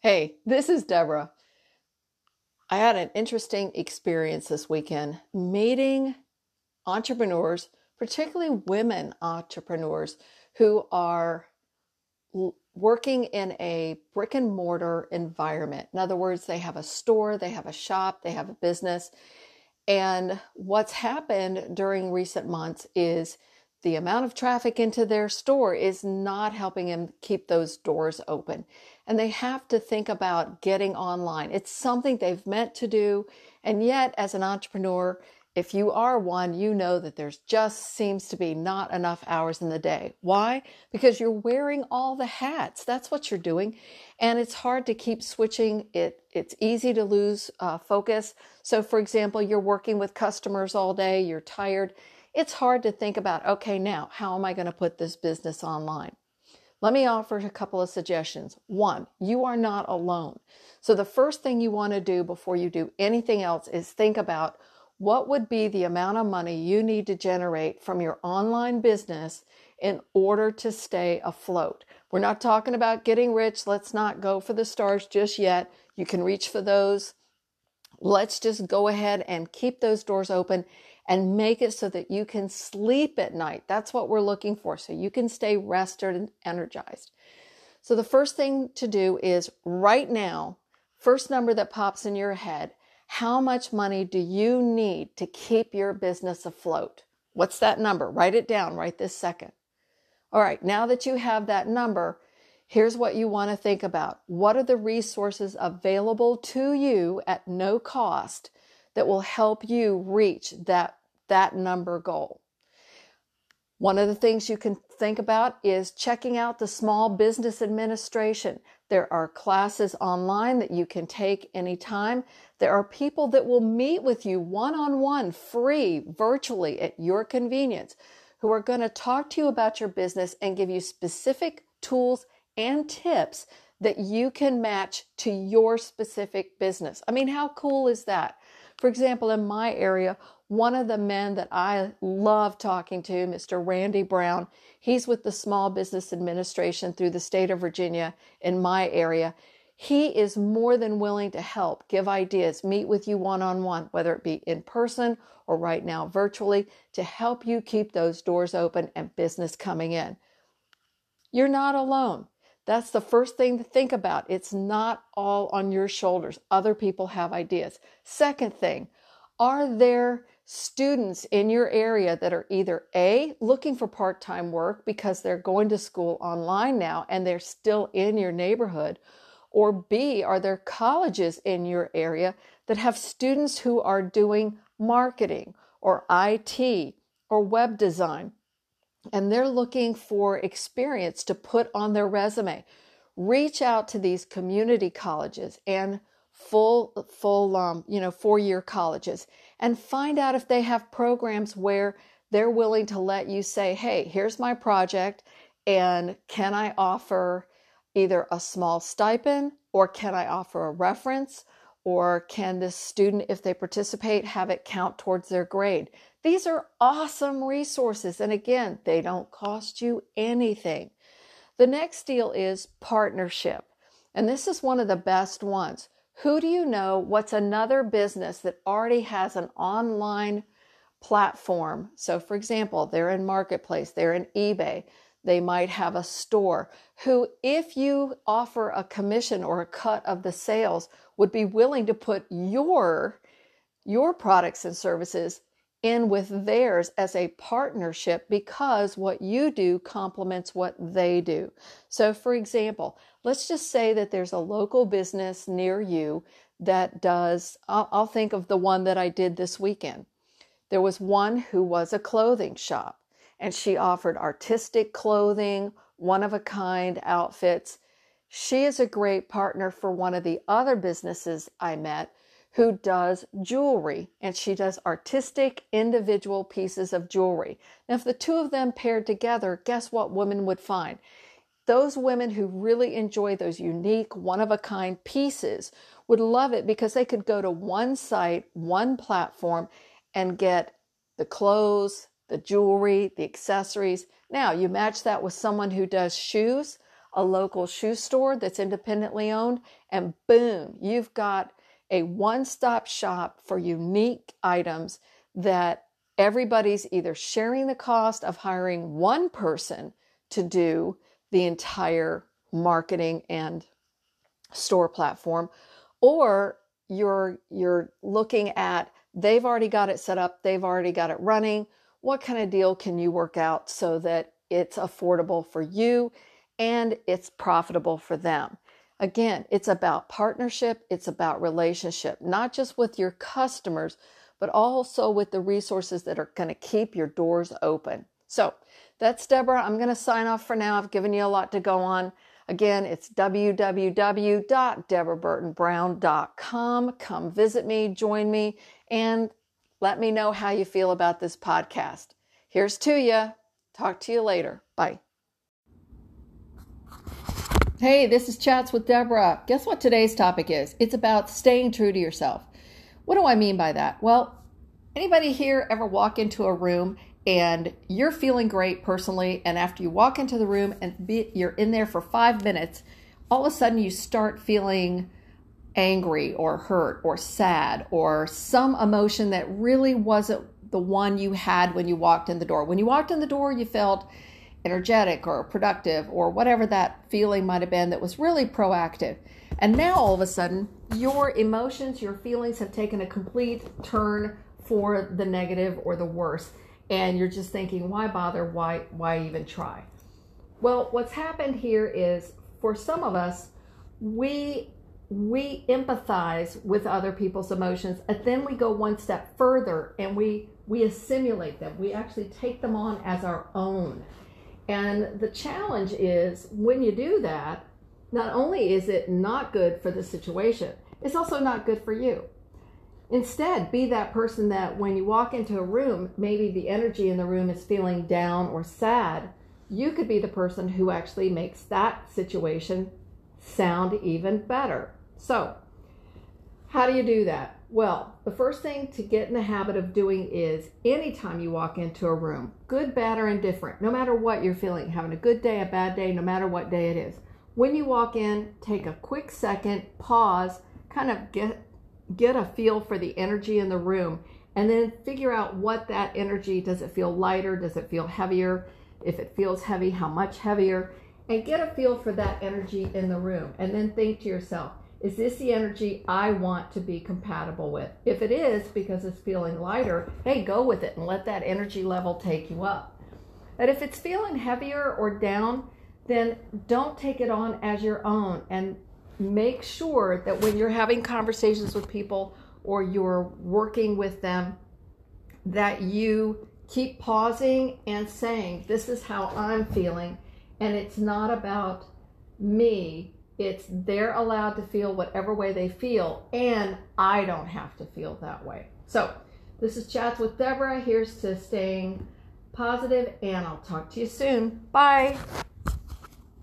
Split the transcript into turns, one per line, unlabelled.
Hey, this is Deborah. I had an interesting experience this weekend meeting entrepreneurs, particularly women entrepreneurs who are working in a brick and mortar environment. In other words, they have a store, they have a shop, they have a business. And what's happened during recent months is the amount of traffic into their store is not helping them keep those doors open and they have to think about getting online. It's something they've meant to do. And yet, as an entrepreneur, if you are one, you know that there's just seems to be not enough hours in the day. Why? Because you're wearing all the hats. That's what you're doing. And it's hard to keep switching. It, it's easy to lose uh, focus. So, for example, you're working with customers all day, you're tired. It's hard to think about, okay, now, how am I going to put this business online? Let me offer a couple of suggestions. One, you are not alone. So, the first thing you want to do before you do anything else is think about what would be the amount of money you need to generate from your online business in order to stay afloat. We're not talking about getting rich. Let's not go for the stars just yet. You can reach for those. Let's just go ahead and keep those doors open and make it so that you can sleep at night. That's what we're looking for. So you can stay rested and energized. So the first thing to do is right now, first number that pops in your head, how much money do you need to keep your business afloat? What's that number? Write it down right this second. All right, now that you have that number, here's what you want to think about. What are the resources available to you at no cost that will help you reach that, that number goal. One of the things you can think about is checking out the Small Business Administration. There are classes online that you can take anytime. There are people that will meet with you one on one, free, virtually at your convenience, who are going to talk to you about your business and give you specific tools and tips that you can match to your specific business. I mean, how cool is that? For example, in my area, one of the men that I love talking to, Mr. Randy Brown, he's with the Small Business Administration through the state of Virginia in my area. He is more than willing to help, give ideas, meet with you one on one, whether it be in person or right now virtually, to help you keep those doors open and business coming in. You're not alone. That's the first thing to think about. It's not all on your shoulders. Other people have ideas. Second thing, are there students in your area that are either A, looking for part time work because they're going to school online now and they're still in your neighborhood? Or B, are there colleges in your area that have students who are doing marketing or IT or web design? And they're looking for experience to put on their resume. Reach out to these community colleges and full full um, you know four year colleges and find out if they have programs where they're willing to let you say hey here's my project and can i offer either a small stipend or can i offer a reference or can this student if they participate have it count towards their grade these are awesome resources. And again, they don't cost you anything. The next deal is partnership. And this is one of the best ones. Who do you know? What's another business that already has an online platform? So, for example, they're in Marketplace, they're in eBay, they might have a store who, if you offer a commission or a cut of the sales, would be willing to put your your products and services in with theirs as a partnership because what you do complements what they do. So, for example, let's just say that there's a local business near you that does, I'll, I'll think of the one that I did this weekend. There was one who was a clothing shop and she offered artistic clothing, one of a kind outfits. She is a great partner for one of the other businesses I met who does jewelry and she does artistic individual pieces of jewelry. Now, if the two of them paired together, guess what women would find? Those women who really enjoy those unique, one of a kind pieces would love it because they could go to one site, one platform, and get the clothes, the jewelry, the accessories. Now, you match that with someone who does shoes. a local shoe store that's independently owned, and boom, you've got a one stop shop for unique items that everybody's either sharing the cost of hiring one person to do the entire marketing and store platform or you're you're looking at they've already got it set up they've already got it running. What kind of deal can you work out so that it's affordable for you and it's profitable for them again it's about partnership it's about relationship not just with your customers but also with the resources that are going to keep your doors open so that's deborah i'm going to sign off for now i've given you a lot to go on Again, it's www.deborahburtonbrown.com. Come visit me, join me, and let me know how you feel about this podcast. Here's to you. Talk to you later. Bye. Hey, this is Chats with Deborah. Guess what today's topic is? It's about staying true to yourself. What do I mean by that? Well, anybody here ever walk into a room and you're feeling great personally and after you walk into the room and be, you're in there for five minutes all of a sudden you start feeling angry or hurt or sad or some emotion that really wasn't the one you had when you walked in the door when you walked in the door you felt energetic or productive or whatever that feeling might have been that was really proactive and now all of a sudden your emotions your feelings have taken a complete turn for the negative or the worse and you're just thinking, why bother? Why why even try? Well, what's happened here is for some of us, we we empathize with other people's emotions, and then we go one step further and we we assimilate them. We actually take them on as our own. And the challenge is when you do that, not only is it not good for the situation, it's also not good for you. Instead, be that person that when you walk into a room, maybe the energy in the room is feeling down or sad. You could be the person who actually makes that situation sound even better. So, how do you do that? Well, the first thing to get in the habit of doing is anytime you walk into a room, good, bad, or indifferent, no matter what you're feeling, having a good day, a bad day, no matter what day it is, when you walk in, take a quick second, pause, kind of get get a feel for the energy in the room and then figure out what that energy does it feel lighter does it feel heavier? If it feels heavy how much heavier? And get a feel for that energy in the room and then think to yourself is this the energy I want to be compatible with? If it is because it's feeling lighter, hey, go with it and let that energy level take you up. But if it's feeling heavier or down, then don't take it on as your own and make sure that when you're having conversations with people or you're working with them, that you keep pausing and saying, This is how I'm feeling. And it's not about me, it's they're allowed to feel whatever way they feel, and I don't have to feel that way. So, this is Chats with Deborah. Here's to staying positive, and I'll talk to you soon. Bye.